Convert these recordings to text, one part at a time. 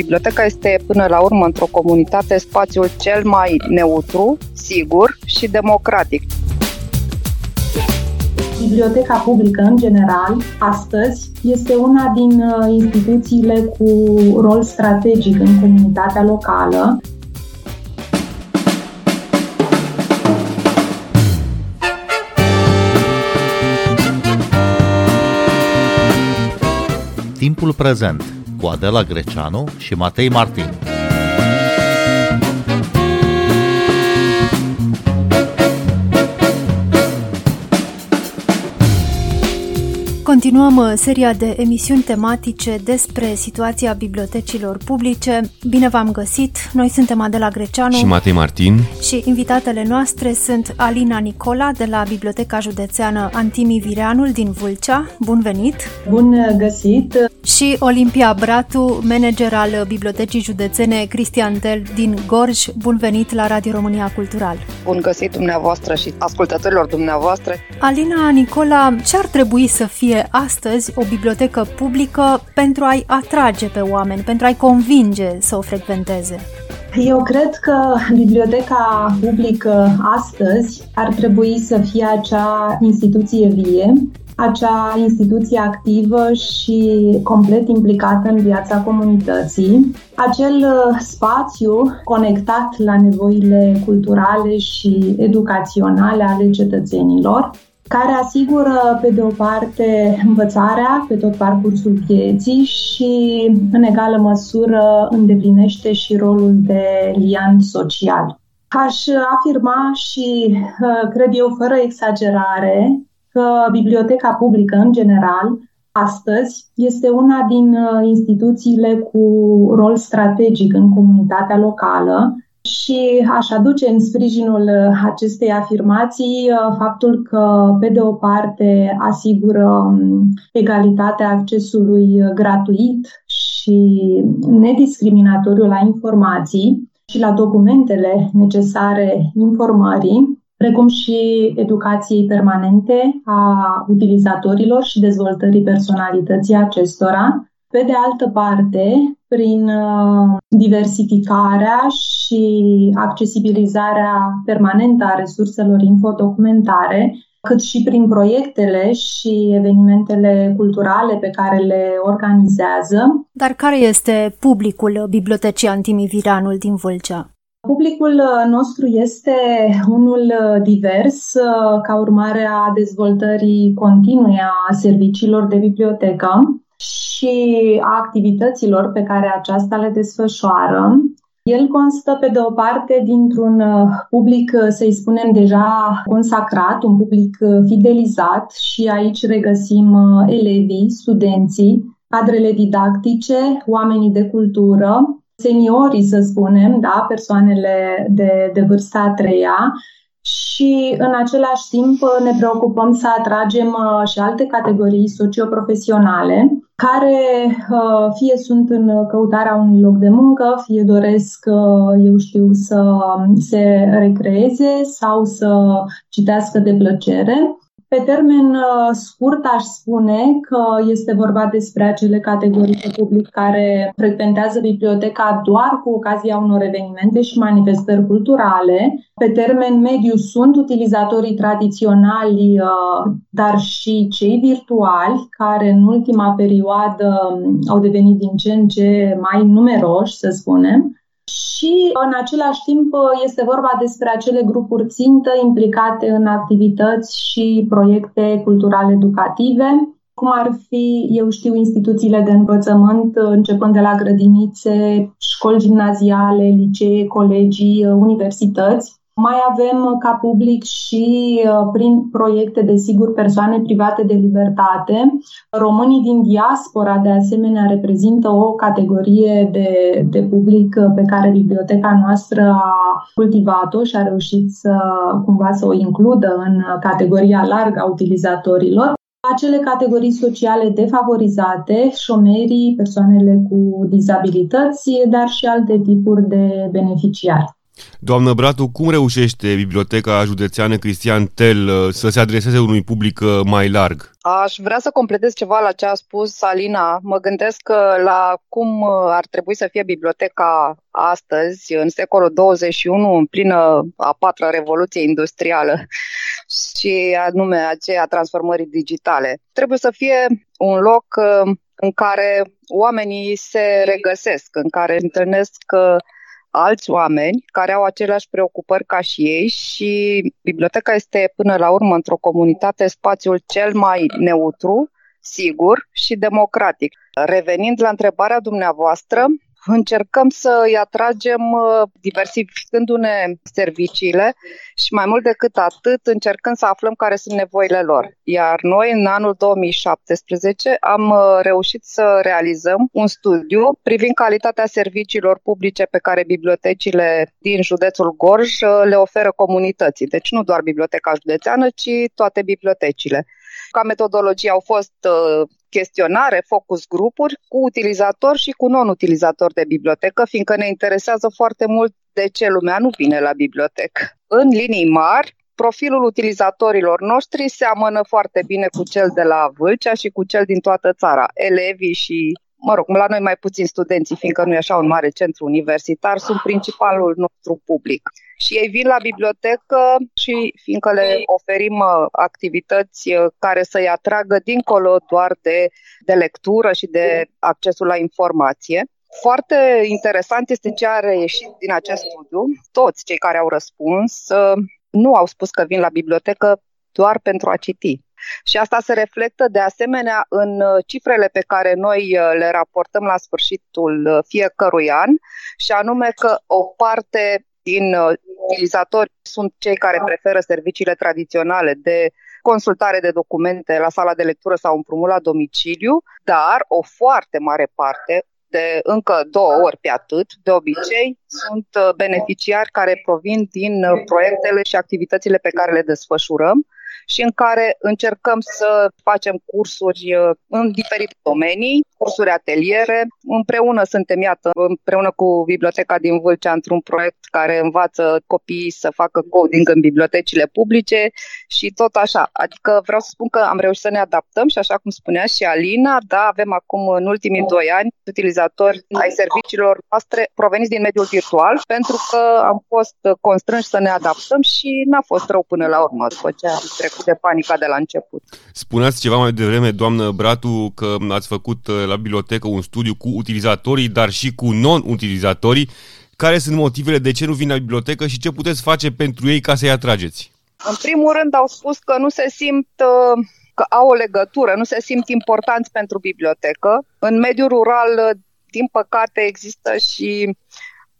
Biblioteca este până la urmă într-o comunitate spațiul cel mai neutru, sigur și democratic. Biblioteca publică, în general, astăzi, este una din uh, instituțiile cu rol strategic în comunitatea locală. Timpul prezent cu Adela Greceanu și Matei Martin. Continuăm uh, seria de emisiuni tematice despre situația bibliotecilor publice. Bine v-am găsit! Noi suntem Adela Greceanu și Matei Martin și invitatele noastre sunt Alina Nicola de la Biblioteca Județeană Antimi Vireanul din Vâlcea. Bun venit! Bun găsit! Și Olimpia Bratu, manager al Bibliotecii Județene Cristian Del din Gorj. Bun venit la Radio România Cultural! Bun găsit dumneavoastră și ascultătorilor dumneavoastră! Alina Nicola, ce ar trebui să fie astăzi o bibliotecă publică pentru a-i atrage pe oameni, pentru a-i convinge să o frecventeze? Eu cred că biblioteca publică astăzi ar trebui să fie acea instituție vie, acea instituție activă și complet implicată în viața comunității, acel uh, spațiu conectat la nevoile culturale și educaționale ale cetățenilor, care asigură, pe de o parte, învățarea pe tot parcursul vieții și, în egală măsură, îndeplinește și rolul de lian social. Aș afirma și, uh, cred eu, fără exagerare, că biblioteca publică, în general, astăzi, este una din uh, instituțiile cu rol strategic în comunitatea locală, și aș aduce în sprijinul uh, acestei afirmații uh, faptul că, pe de o parte, asigură um, egalitatea accesului uh, gratuit și nediscriminatoriu la informații și la documentele necesare informării, precum și educației permanente a utilizatorilor și dezvoltării personalității acestora. Pe de altă parte, prin uh, diversificarea și accesibilizarea permanentă a resurselor infodocumentare, cât și prin proiectele și evenimentele culturale pe care le organizează. Dar care este publicul Bibliotecii Antimiviranul din Vâlcea? Publicul uh, nostru este unul uh, divers ca urmare a dezvoltării continue a serviciilor de bibliotecă și a activităților pe care aceasta le desfășoară. El constă, pe de o parte, dintr-un uh, public, uh, să-i spunem, deja consacrat, un public uh, fidelizat și aici regăsim elevii, studenții, cadrele didactice, oamenii de cultură, seniorii, să spunem, da, persoanele de, de vârsta a treia, și în același timp ne preocupăm să atragem și alte categorii socioprofesionale care uh, fie sunt în căutarea unui loc de muncă, fie doresc, uh, eu știu, să se recreeze sau să citească de plăcere. Pe termen uh, scurt aș spune că este vorba despre acele categorii de public care frecventează biblioteca doar cu ocazia unor evenimente și manifestări culturale. Pe termen mediu sunt utilizatorii tradiționali, uh, dar și cei virtuali, care în ultima perioadă um, au devenit din ce în ce mai numeroși, să spunem și în același timp este vorba despre acele grupuri țintă implicate în activități și proiecte culturale educative, cum ar fi, eu știu, instituțiile de învățământ, începând de la grădinițe, școli gimnaziale, licee, colegii, universități, mai avem ca public și uh, prin proiecte, desigur, persoane private de libertate. Românii din diaspora, de asemenea, reprezintă o categorie de, de public uh, pe care biblioteca noastră a cultivat-o și a reușit să cumva să o includă în categoria largă a utilizatorilor acele categorii sociale defavorizate, șomerii, persoanele cu dizabilități, dar și alte tipuri de beneficiari. Doamnă Bratu, cum reușește Biblioteca Județeană Cristian Tel uh, să se adreseze unui public uh, mai larg? Aș vrea să completez ceva la ce a spus Alina. Mă gândesc la cum ar trebui să fie biblioteca astăzi, în secolul 21, în plină a patra revoluție industrială și anume aceea transformării digitale. Trebuie să fie un loc în care oamenii se regăsesc, în care întâlnesc alți oameni care au aceleași preocupări ca și ei și biblioteca este până la urmă într-o comunitate spațiul cel mai neutru, sigur și democratic. Revenind la întrebarea dumneavoastră, încercăm să îi atragem uh, diversificându-ne serviciile și mai mult decât atât încercând să aflăm care sunt nevoile lor. Iar noi în anul 2017 am uh, reușit să realizăm un studiu privind calitatea serviciilor publice pe care bibliotecile din județul Gorj uh, le oferă comunității. Deci nu doar biblioteca județeană, ci toate bibliotecile. Ca metodologie au fost uh, chestionare, focus grupuri cu utilizatori și cu non-utilizatori de bibliotecă, fiindcă ne interesează foarte mult de ce lumea nu vine la bibliotecă. În linii mari, profilul utilizatorilor noștri seamănă foarte bine cu cel de la Vâlcea și cu cel din toată țara. Elevii și mă rog, la noi mai puțin studenții, fiindcă nu e așa un mare centru universitar, sunt principalul nostru public. Și ei vin la bibliotecă și fiindcă le oferim uh, activități uh, care să-i atragă dincolo doar de, de lectură și de accesul la informație. Foarte interesant este ce a reieșit din acest studiu. Toți cei care au răspuns uh, nu au spus că vin la bibliotecă doar pentru a citi. Și asta se reflectă de asemenea în uh, cifrele pe care noi uh, le raportăm la sfârșitul uh, fiecărui an, și anume că o parte din utilizatori sunt cei care preferă serviciile tradiționale de consultare de documente la sala de lectură sau împrumut la domiciliu, dar o foarte mare parte, de încă două ori pe atât, de obicei, sunt beneficiari care provin din proiectele și activitățile pe care le desfășurăm și în care încercăm să facem cursuri uh, în diferite domenii, cursuri ateliere. Împreună suntem, iată, împreună cu Biblioteca din Vâlcea într-un proiect care învață copiii să facă coding în bibliotecile publice și tot așa. Adică vreau să spun că am reușit să ne adaptăm și așa cum spunea și Alina, da, avem acum în ultimii doi ani utilizatori ai serviciilor noastre proveniți din mediul virtual pentru că am fost constrânși să ne adaptăm și n-a fost rău până la urmă după ce am trecut de panica de la început. Spuneați ceva mai devreme, doamnă Bratu, că ați făcut uh, la bibliotecă un studiu cu utilizatorii, dar și cu non-utilizatorii. Care sunt motivele de ce nu vin la bibliotecă și ce puteți face pentru ei ca să-i atrageți? În primul rând au spus că nu se simt uh, că au o legătură, nu se simt importanți pentru bibliotecă. În mediul rural, uh, din păcate, există și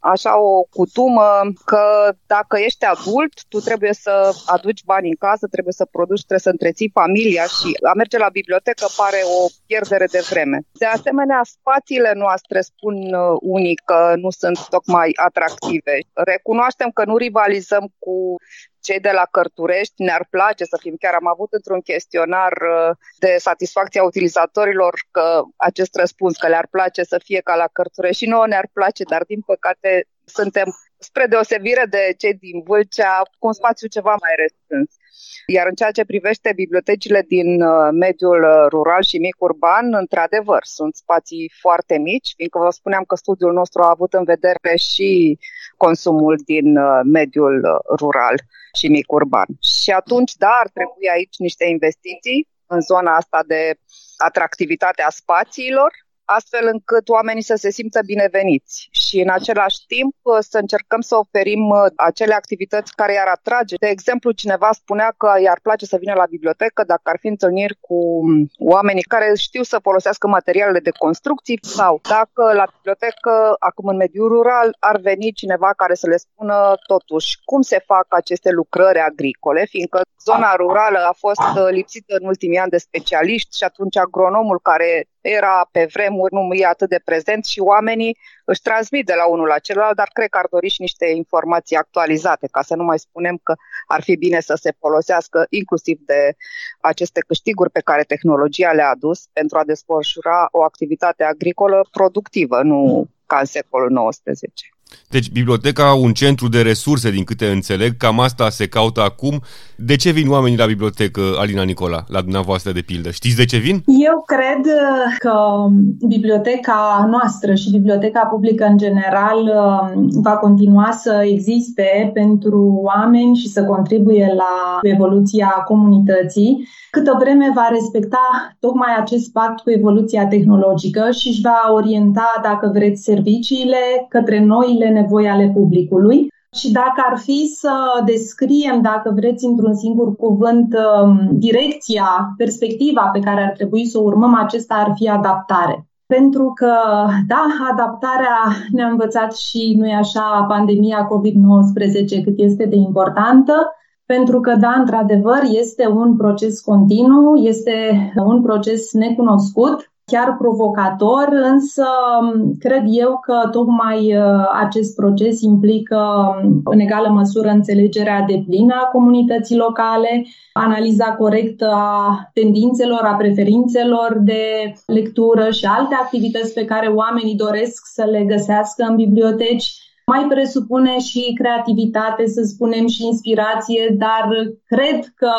așa o cutumă că dacă ești adult, tu trebuie să aduci bani în casă, trebuie să produci, trebuie să întreții familia și a merge la bibliotecă pare o pierdere de vreme. De asemenea, spațiile noastre spun uh, unii că nu sunt tocmai atractive. Recunoaștem că nu rivalizăm cu cei de la Cărturești ne-ar place să fim, chiar am avut într-un chestionar uh, de satisfacție a utilizatorilor că acest răspuns, că le-ar place să fie ca la Cărturești. Și nouă ne-ar place, dar din păcate suntem spre deosebire de cei din Vâlcea, cu un spațiu ceva mai restrâns. Iar în ceea ce privește bibliotecile din uh, mediul uh, rural și mic urban, într-adevăr, sunt spații foarte mici, fiindcă vă spuneam că studiul nostru a avut în vedere și consumul din mediul rural și mic urban. Și atunci, da, ar trebui aici niște investiții în zona asta de atractivitate a spațiilor, astfel încât oamenii să se simtă bineveniți și în același timp uh, să încercăm să oferim uh, acele activități care i-ar atrage. De exemplu, cineva spunea că i-ar place să vină la bibliotecă dacă ar fi întâlniri cu um, oamenii care știu să folosească materialele de construcții sau dacă la bibliotecă, acum în mediul rural, ar veni cineva care să le spună totuși cum se fac aceste lucrări agricole, fiindcă zona rurală a fost uh, lipsită în ultimii ani de specialiști și atunci agronomul care era pe vremuri, nu e atât de prezent și oamenii își transmit de la unul la celălalt, dar cred că ar dori și niște informații actualizate, ca să nu mai spunem că ar fi bine să se folosească inclusiv de aceste câștiguri pe care tehnologia le-a adus pentru a desfășura o activitate agricolă productivă, nu ca în secolul XIX. Deci, biblioteca, un centru de resurse, din câte înțeleg, cam asta se caută acum. De ce vin oamenii la bibliotecă, Alina Nicola, la dumneavoastră de pildă? Știți de ce vin? Eu cred uh, că biblioteca noastră și biblioteca publică în general uh, va continua să existe pentru oameni și să contribuie la evoluția comunității, câtă vreme va respecta tocmai acest pact cu evoluția tehnologică și își va orienta, dacă vreți, serviciile către noile nevoi ale publicului. Și dacă ar fi să descriem, dacă vreți, într-un singur cuvânt, um, direcția, perspectiva pe care ar trebui să o urmăm, acesta ar fi adaptare. Pentru că, da, adaptarea ne-a învățat și, nu e așa, pandemia COVID-19 cât este de importantă, pentru că, da, într-adevăr, este un proces continuu, este un proces necunoscut, chiar provocator, însă cred eu că tocmai uh, acest proces implică în egală măsură înțelegerea de plină a comunității locale, analiza corectă a tendințelor, a preferințelor de lectură și alte activități pe care oamenii doresc să le găsească în biblioteci, mai presupune și creativitate, să spunem, și inspirație, dar cred că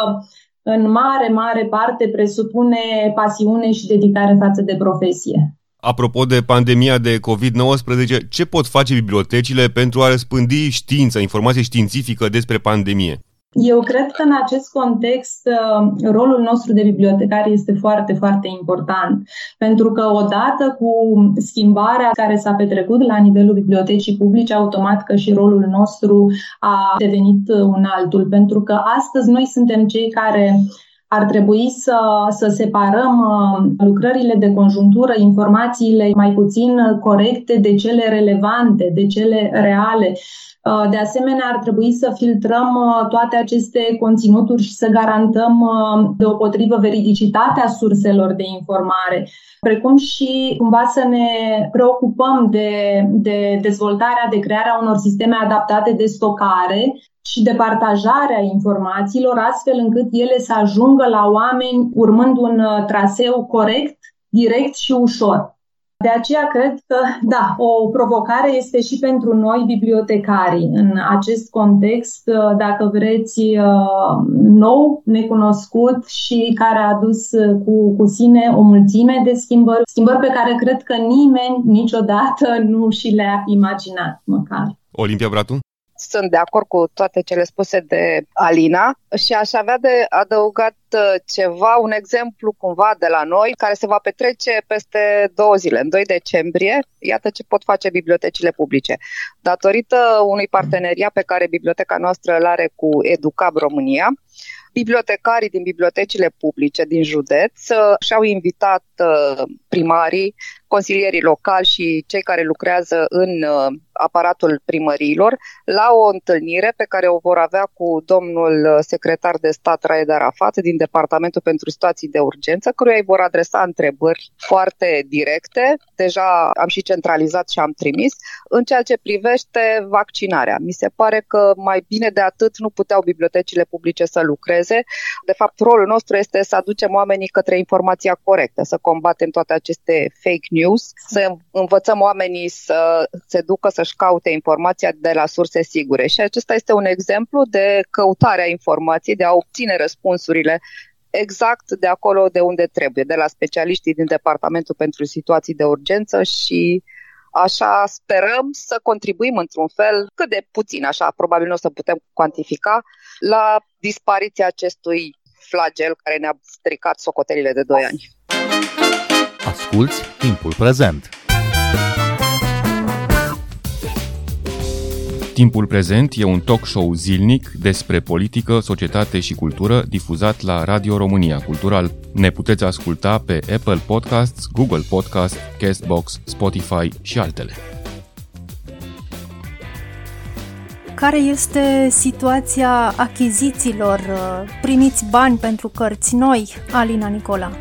în mare, mare parte presupune pasiune și dedicare față de profesie. Apropo de pandemia de COVID-19, ce pot face bibliotecile pentru a răspândi știința, informație științifică despre pandemie? Eu cred că în acest context uh, rolul nostru de bibliotecari este foarte, foarte important, pentru că odată cu schimbarea care s-a petrecut la nivelul bibliotecii publice, automat că și rolul nostru a devenit un altul, pentru că astăzi noi suntem cei care ar trebui să, să separăm uh, lucrările de conjunctură, informațiile mai puțin corecte de cele relevante, de cele reale. Uh, de asemenea, ar trebui să filtrăm uh, toate aceste conținuturi și să garantăm uh, deopotrivă veridicitatea surselor de informare, precum și cumva să ne preocupăm de, de dezvoltarea, de crearea unor sisteme adaptate de stocare și de partajarea informațiilor, astfel încât ele să ajungă la oameni urmând un traseu corect, direct și ușor. De aceea cred că, da, o provocare este și pentru noi, bibliotecarii, în acest context, uh, dacă vreți, uh, nou, necunoscut și care a adus uh, cu, cu sine o mulțime de schimbări, schimbări pe care cred că nimeni niciodată nu și le-a imaginat, măcar. Olimpia Bratu? Sunt de acord cu toate cele spuse de Alina și aș avea de adăugat uh, ceva, un exemplu cumva de la noi, care se va petrece peste două zile, în 2 decembrie. Iată ce pot face bibliotecile publice. Datorită unui parteneriat pe care biblioteca noastră îl are cu Educab România, bibliotecarii din bibliotecile publice din județ uh, și-au invitat uh, primarii, consilierii locali și cei care lucrează în aparatul primăriilor la o întâlnire pe care o vor avea cu domnul secretar de stat Raed Arafat din Departamentul pentru Situații de Urgență, căruia îi vor adresa întrebări foarte directe. Deja am și centralizat și am trimis în ceea ce privește vaccinarea. Mi se pare că mai bine de atât nu puteau bibliotecile publice să lucreze. De fapt, rolul nostru este să aducem oamenii către informația corectă, să combatem toate aceste fake news, să învățăm oamenii să se ducă să să-și caute informația de la surse sigure. Și acesta este un exemplu de căutare a informației, de a obține răspunsurile exact de acolo de unde trebuie, de la specialiștii din Departamentul pentru Situații de Urgență și așa sperăm să contribuim într-un fel, cât de puțin, așa, probabil nu o să putem cuantifica, la dispariția acestui flagel care ne-a stricat socotelile de 2 ani. Asculți timpul prezent! Timpul prezent e un talk show zilnic despre politică, societate și cultură difuzat la Radio România Cultural. Ne puteți asculta pe Apple Podcasts, Google Podcasts, Castbox, Spotify și altele. Care este situația achizițiilor? Primiți bani pentru cărți noi, Alina Nicola?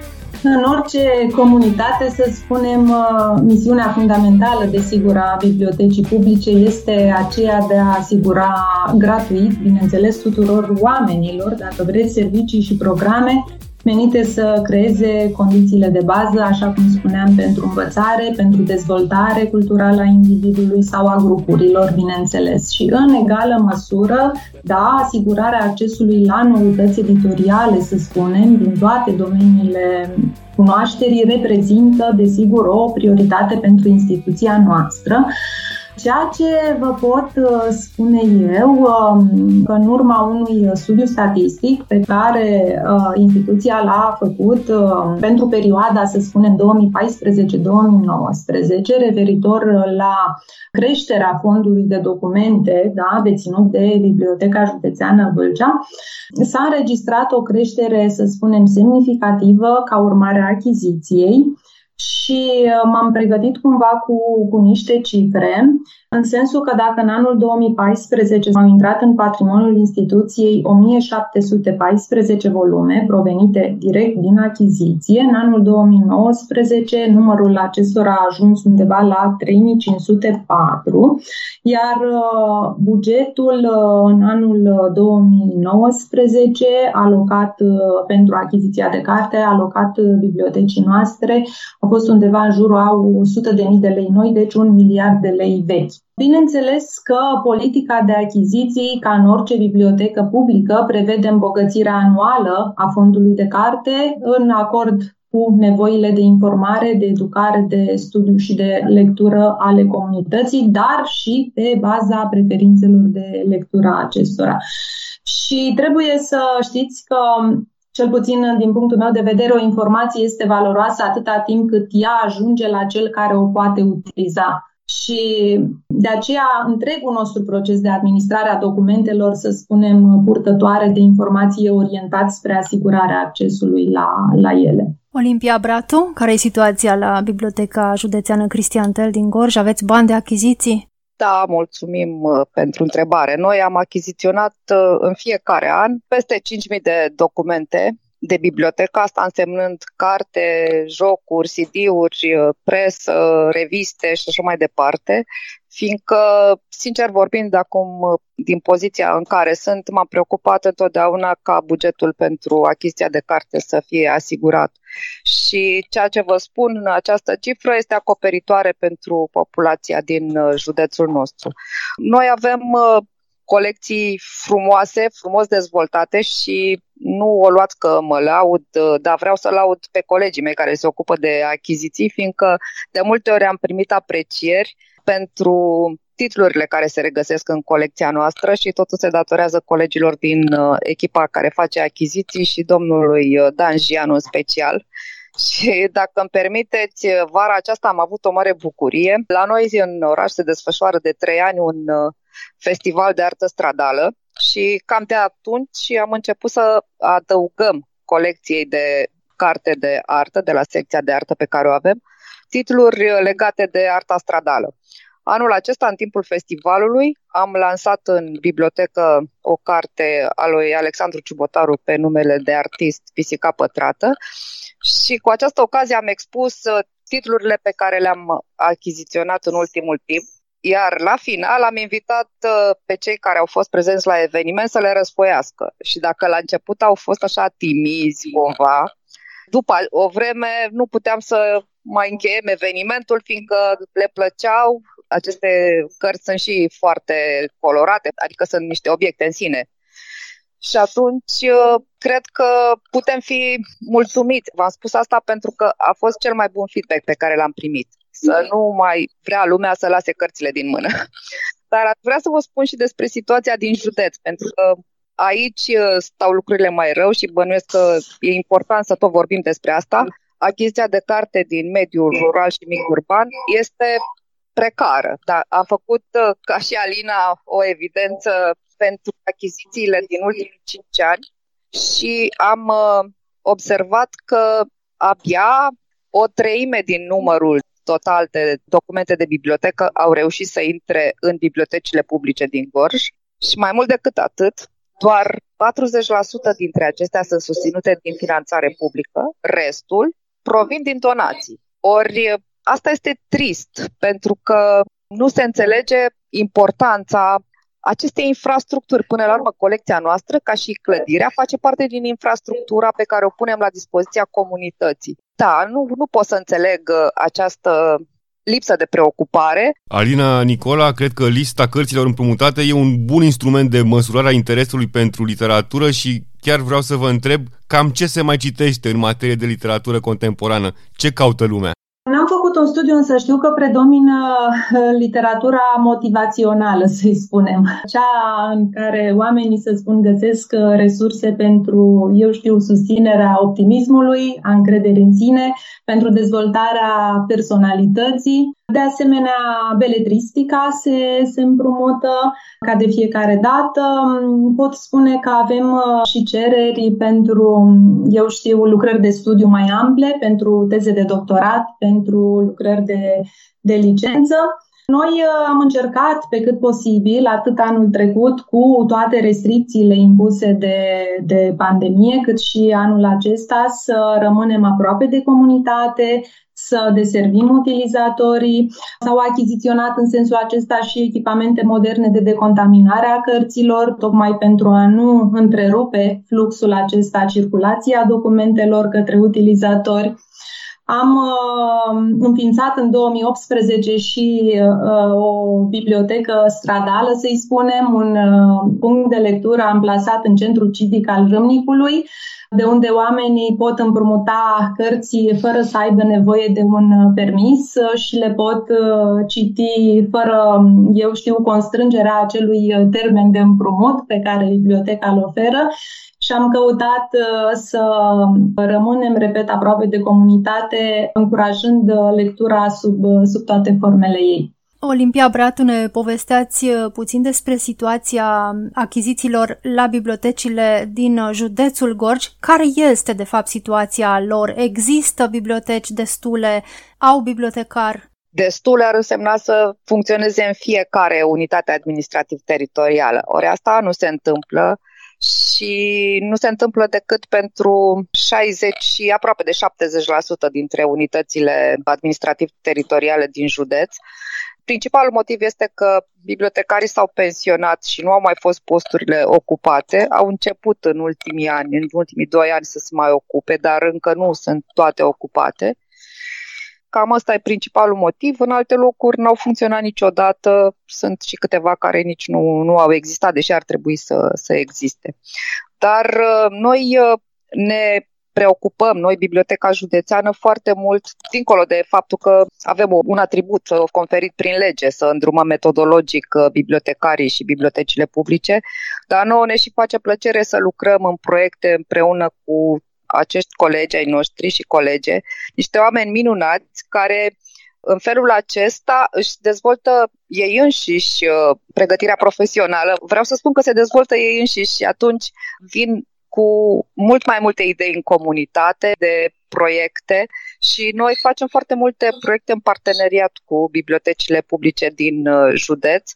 În orice comunitate, să spunem, uh, misiunea fundamentală, desigur, a bibliotecii publice este aceea de a asigura gratuit, bineînțeles, tuturor oamenilor, dacă vreți, servicii și programe menite să creeze condițiile de bază, așa cum spuneam, pentru învățare, pentru dezvoltare culturală a individului sau a grupurilor, bineînțeles. Și în egală măsură, da, asigurarea accesului la noutăți editoriale, să spunem, din toate domeniile cunoașterii reprezintă, desigur, o prioritate pentru instituția noastră. Ceea ce vă pot uh, spune eu, um, că în urma unui studiu statistic pe care uh, instituția l-a făcut uh, pentru perioada, să spunem, 2014-2019, referitor la creșterea fondului de documente da, deținut de Biblioteca Județeană Vâlcea, s-a înregistrat o creștere, să spunem, semnificativă ca urmare a achiziției și uh, m-am pregătit cumva cu, cu niște cifre, în sensul că dacă în anul 2014 au intrat în patrimoniul instituției 1714 volume provenite direct din achiziție, în anul 2019 numărul acestora a ajuns undeva la 3504, iar uh, bugetul uh, în anul 2019 alocat pentru achiziția de carte, alocat bibliotecii noastre, a fost undeva în jurul a 100 de mii de lei noi, deci un miliard de lei vechi. Bineînțeles că politica de achiziții, ca în orice bibliotecă publică, prevede îmbogățirea anuală a fondului de carte în acord cu nevoile de informare, de educare, de studiu și de lectură ale comunității, dar și pe baza preferințelor de lectură a acestora. Și trebuie să știți că cel puțin din punctul meu de vedere, o informație este valoroasă atâta timp cât ea ajunge la cel care o poate utiliza. Și de aceea întregul nostru proces de administrare a documentelor, să spunem, purtătoare de informații orientat spre asigurarea accesului la, la ele. Olimpia Bratu, care e situația la Biblioteca Județeană Cristian Tel din Gorj? Aveți bani de achiziții? Da, mulțumim uh, pentru întrebare. Noi am achiziționat uh, în fiecare an peste 5.000 de documente de bibliotecă, asta însemnând carte, jocuri, CD-uri, uh, presă, reviste și așa mai departe, fiindcă, sincer vorbind, acum, din poziția în care sunt, m-am preocupat întotdeauna ca bugetul pentru achiziția de carte să fie asigurat. Și ceea ce vă spun, această cifră este acoperitoare pentru populația din uh, județul nostru. Noi avem uh, colecții frumoase, frumos dezvoltate și nu o luați că mă laud, uh, dar vreau să laud pe colegii mei care se ocupă de achiziții, fiindcă de multe ori am primit aprecieri pentru titlurile care se regăsesc în colecția noastră și totul se datorează colegilor din uh, echipa care face achiziții și domnului uh, Dan Gianu în special. Și dacă îmi permiteți, vara aceasta am avut o mare bucurie. La noi în oraș se desfășoară de trei ani un festival de artă stradală și cam de atunci am început să adăugăm colecției de carte de artă, de la secția de artă pe care o avem, titluri legate de arta stradală. Anul acesta, în timpul festivalului, am lansat în bibliotecă o carte a lui Alexandru Ciubotaru pe numele de artist Pisica Pătrată și cu această ocazie am expus titlurile pe care le-am achiziționat în ultimul timp iar la final am invitat uh, pe cei care au fost prezenți la eveniment să le răspoiască. Și dacă la început au fost așa timizi cumva, după o vreme nu puteam să mai încheiem evenimentul, fiindcă le plăceau. Aceste cărți sunt și foarte colorate, adică sunt niște obiecte în sine. Și atunci uh, cred că putem fi mulțumiți. V-am spus asta pentru că a fost cel mai bun feedback pe care l-am primit să nu mai vrea lumea să lase cărțile din mână. Dar aș vrea să vă spun și despre situația din județ, pentru că aici uh, stau lucrurile mai rău și bănuiesc că e important să tot vorbim despre asta. Achiziția de carte din mediul rural și mic urban este precară. Da, am făcut, uh, ca și Alina, o evidență pentru achizițiile din ultimii 5 ani și am uh, observat că abia o treime din numărul total de documente de bibliotecă au reușit să intre în bibliotecile publice din Gorj și mai mult decât atât, doar 40% dintre acestea sunt susținute din finanțare publică, restul provin din donații. Ori asta este trist, pentru că nu se înțelege importanța aceste infrastructuri. Până la urmă, colecția noastră, ca și clădirea, face parte din infrastructura pe care o punem la dispoziția comunității. Da, nu, nu pot să înțeleg uh, această lipsă de preocupare. Alina Nicola, cred că lista cărților împrumutate e un bun instrument de măsurare a interesului pentru literatură și chiar vreau să vă întreb cam ce se mai citește în materie de literatură contemporană, ce caută lumea. N-am făcut un studiu, însă știu că predomină uh, literatura motivațională, să-i spunem. Cea în care oamenii, să spun, găsesc uh, resurse pentru, eu știu, susținerea optimismului, a încrederii în sine, pentru dezvoltarea personalității. De asemenea, beletristica se, se împrumută ca de fiecare dată. Pot spune că avem uh, și cereri pentru, eu știu, lucrări de studiu mai ample, pentru teze de doctorat, pentru lucrări de, de licență. Noi uh, am încercat pe cât posibil, atât anul trecut, cu toate restricțiile impuse de, de pandemie, cât și anul acesta, să rămânem aproape de comunitate, să deservim utilizatorii. S-au achiziționat în sensul acesta și echipamente moderne de decontaminare a cărților, tocmai pentru a nu întrerupe fluxul acesta, circulația documentelor către utilizatori. Am uh, înființat în 2018 și uh, o bibliotecă stradală, să-i spunem, un uh, punct de lectură amplasat în centrul civic al Râmnicului, de unde oamenii pot împrumuta cărți fără să aibă nevoie de un uh, permis uh, și le pot uh, citi fără, eu știu, constrângerea acelui termen de împrumut pe care biblioteca îl oferă și am căutat să rămânem, repet, aproape de comunitate, încurajând lectura sub, sub toate formele ei. Olimpia Bratu, ne povesteați uh, puțin despre situația achizițiilor la bibliotecile din uh, județul Gorj. Care este, de fapt, situația lor? Există biblioteci destule? Au bibliotecar? Destule ar însemna să funcționeze în fiecare unitate administrativ-teritorială. Ori asta nu se întâmplă și nu se întâmplă decât pentru 60 și aproape de 70% dintre unitățile administrativ-teritoriale din județ. Principalul motiv este că bibliotecarii s-au pensionat și nu au mai fost posturile ocupate. Au început în ultimii ani, în ultimii doi ani să se mai ocupe, dar încă nu sunt toate ocupate. Cam asta e principalul motiv. În alte locuri n-au funcționat niciodată. Sunt și câteva care nici nu, nu au existat, deși ar trebui să, să existe. Dar uh, noi uh, ne preocupăm noi, Biblioteca Județeană, foarte mult, dincolo de faptul că avem un atribut conferit prin lege să îndrumăm metodologic uh, bibliotecarii și bibliotecile publice, dar nouă ne și face plăcere să lucrăm în proiecte împreună cu acești colegi ai noștri și colege, niște oameni minunați care în felul acesta își dezvoltă ei înșiși uh, pregătirea profesională. Vreau să spun că se dezvoltă ei înșiși și atunci vin cu mult mai multe idei în comunitate de proiecte și noi facem foarte multe proiecte în parteneriat cu bibliotecile publice din uh, județ,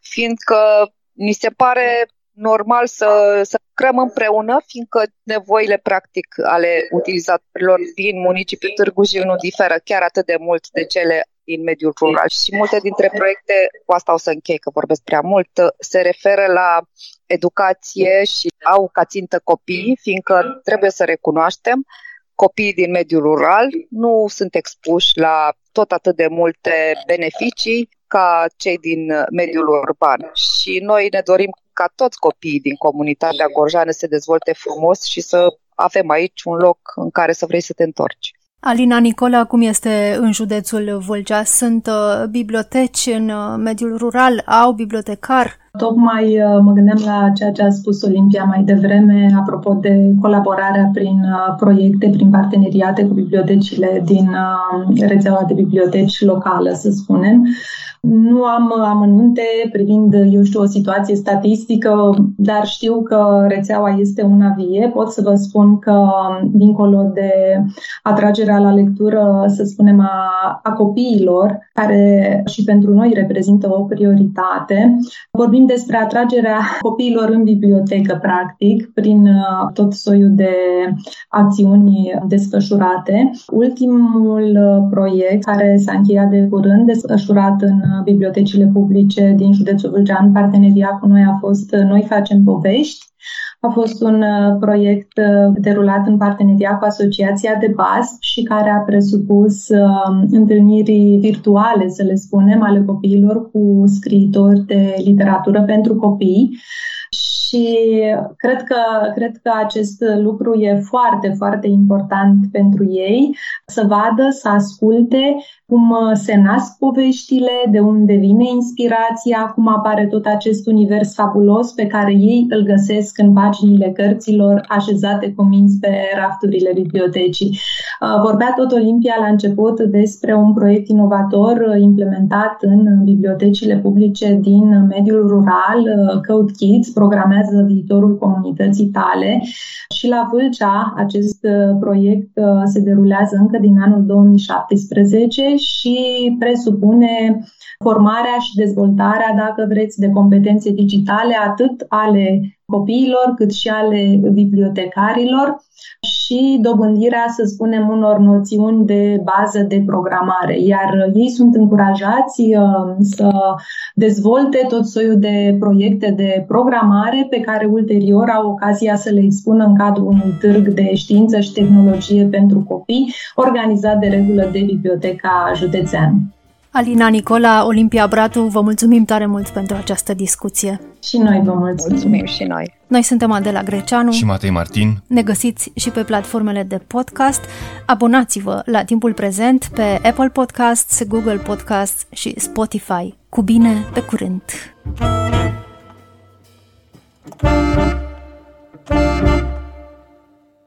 fiindcă ni se pare normal să, să lucrăm împreună, fiindcă nevoile practic ale utilizatorilor din municipiul Târgu Jiu nu diferă chiar atât de mult de cele din mediul rural și multe dintre proiecte, cu asta o să închei că vorbesc prea mult, se referă la educație și au ca țintă copii, fiindcă trebuie să recunoaștem copiii din mediul rural nu sunt expuși la tot atât de multe beneficii ca cei din mediul urban. Și noi ne dorim ca toți copiii din comunitatea gorjană să se dezvolte frumos și să avem aici un loc în care să vrei să te întorci. Alina Nicola, cum este în județul Vâlcea? Sunt uh, biblioteci în uh, mediul rural? Au bibliotecar? Tocmai uh, mă gândeam la ceea ce a spus Olimpia mai devreme, apropo de colaborarea prin uh, proiecte, prin parteneriate cu bibliotecile din uh, rețeaua de biblioteci locală, să spunem. Nu am amănunte privind, eu știu, o situație statistică, dar știu că rețeaua este una vie. Pot să vă spun că, dincolo de atragerea la lectură, să spunem, a, a copiilor, care și pentru noi reprezintă o prioritate, vorbim vorbim despre atragerea copiilor în bibliotecă, practic, prin uh, tot soiul de acțiuni desfășurate. Ultimul uh, proiect care s-a încheiat de curând, desfășurat în bibliotecile publice din județul Vâlcean, parteneriat cu noi a fost Noi facem povești, a fost un uh, proiect uh, derulat în parteneriat cu Asociația de BASP și care a presupus uh, întâlniri virtuale, să le spunem, ale copiilor cu scriitori de literatură pentru copii și cred că, cred că acest lucru e foarte, foarte important pentru ei, să vadă, să asculte cum se nasc poveștile, de unde vine inspirația, cum apare tot acest univers fabulos pe care ei îl găsesc în paginile cărților așezate cu minți pe rafturile bibliotecii. Vorbea tot Olimpia la început despre un proiect inovator implementat în bibliotecile publice din mediul rural, Code Kids, programează urmează viitorul comunității tale. Și la Vâlcea acest uh, proiect uh, se derulează încă din anul 2017 și presupune formarea și dezvoltarea, dacă vreți, de competențe digitale, atât ale copiilor cât și ale bibliotecarilor și dobândirea, să spunem, unor noțiuni de bază de programare. Iar ei sunt încurajați uh, să dezvolte tot soiul de proiecte de programare pe care ulterior au ocazia să le expună în cadrul unui târg de știință și tehnologie pentru copii, organizat de regulă de Biblioteca Județeană. Alina Nicola, Olimpia Bratu, vă mulțumim tare mult pentru această discuție. Și noi vă mulțumim. Mulțumim și noi. Noi suntem Adela Greceanu și Matei Martin. Ne găsiți și pe platformele de podcast. Abonați-vă la timpul prezent pe Apple Podcasts, Google Podcasts și Spotify. Cu bine, pe curând! thank you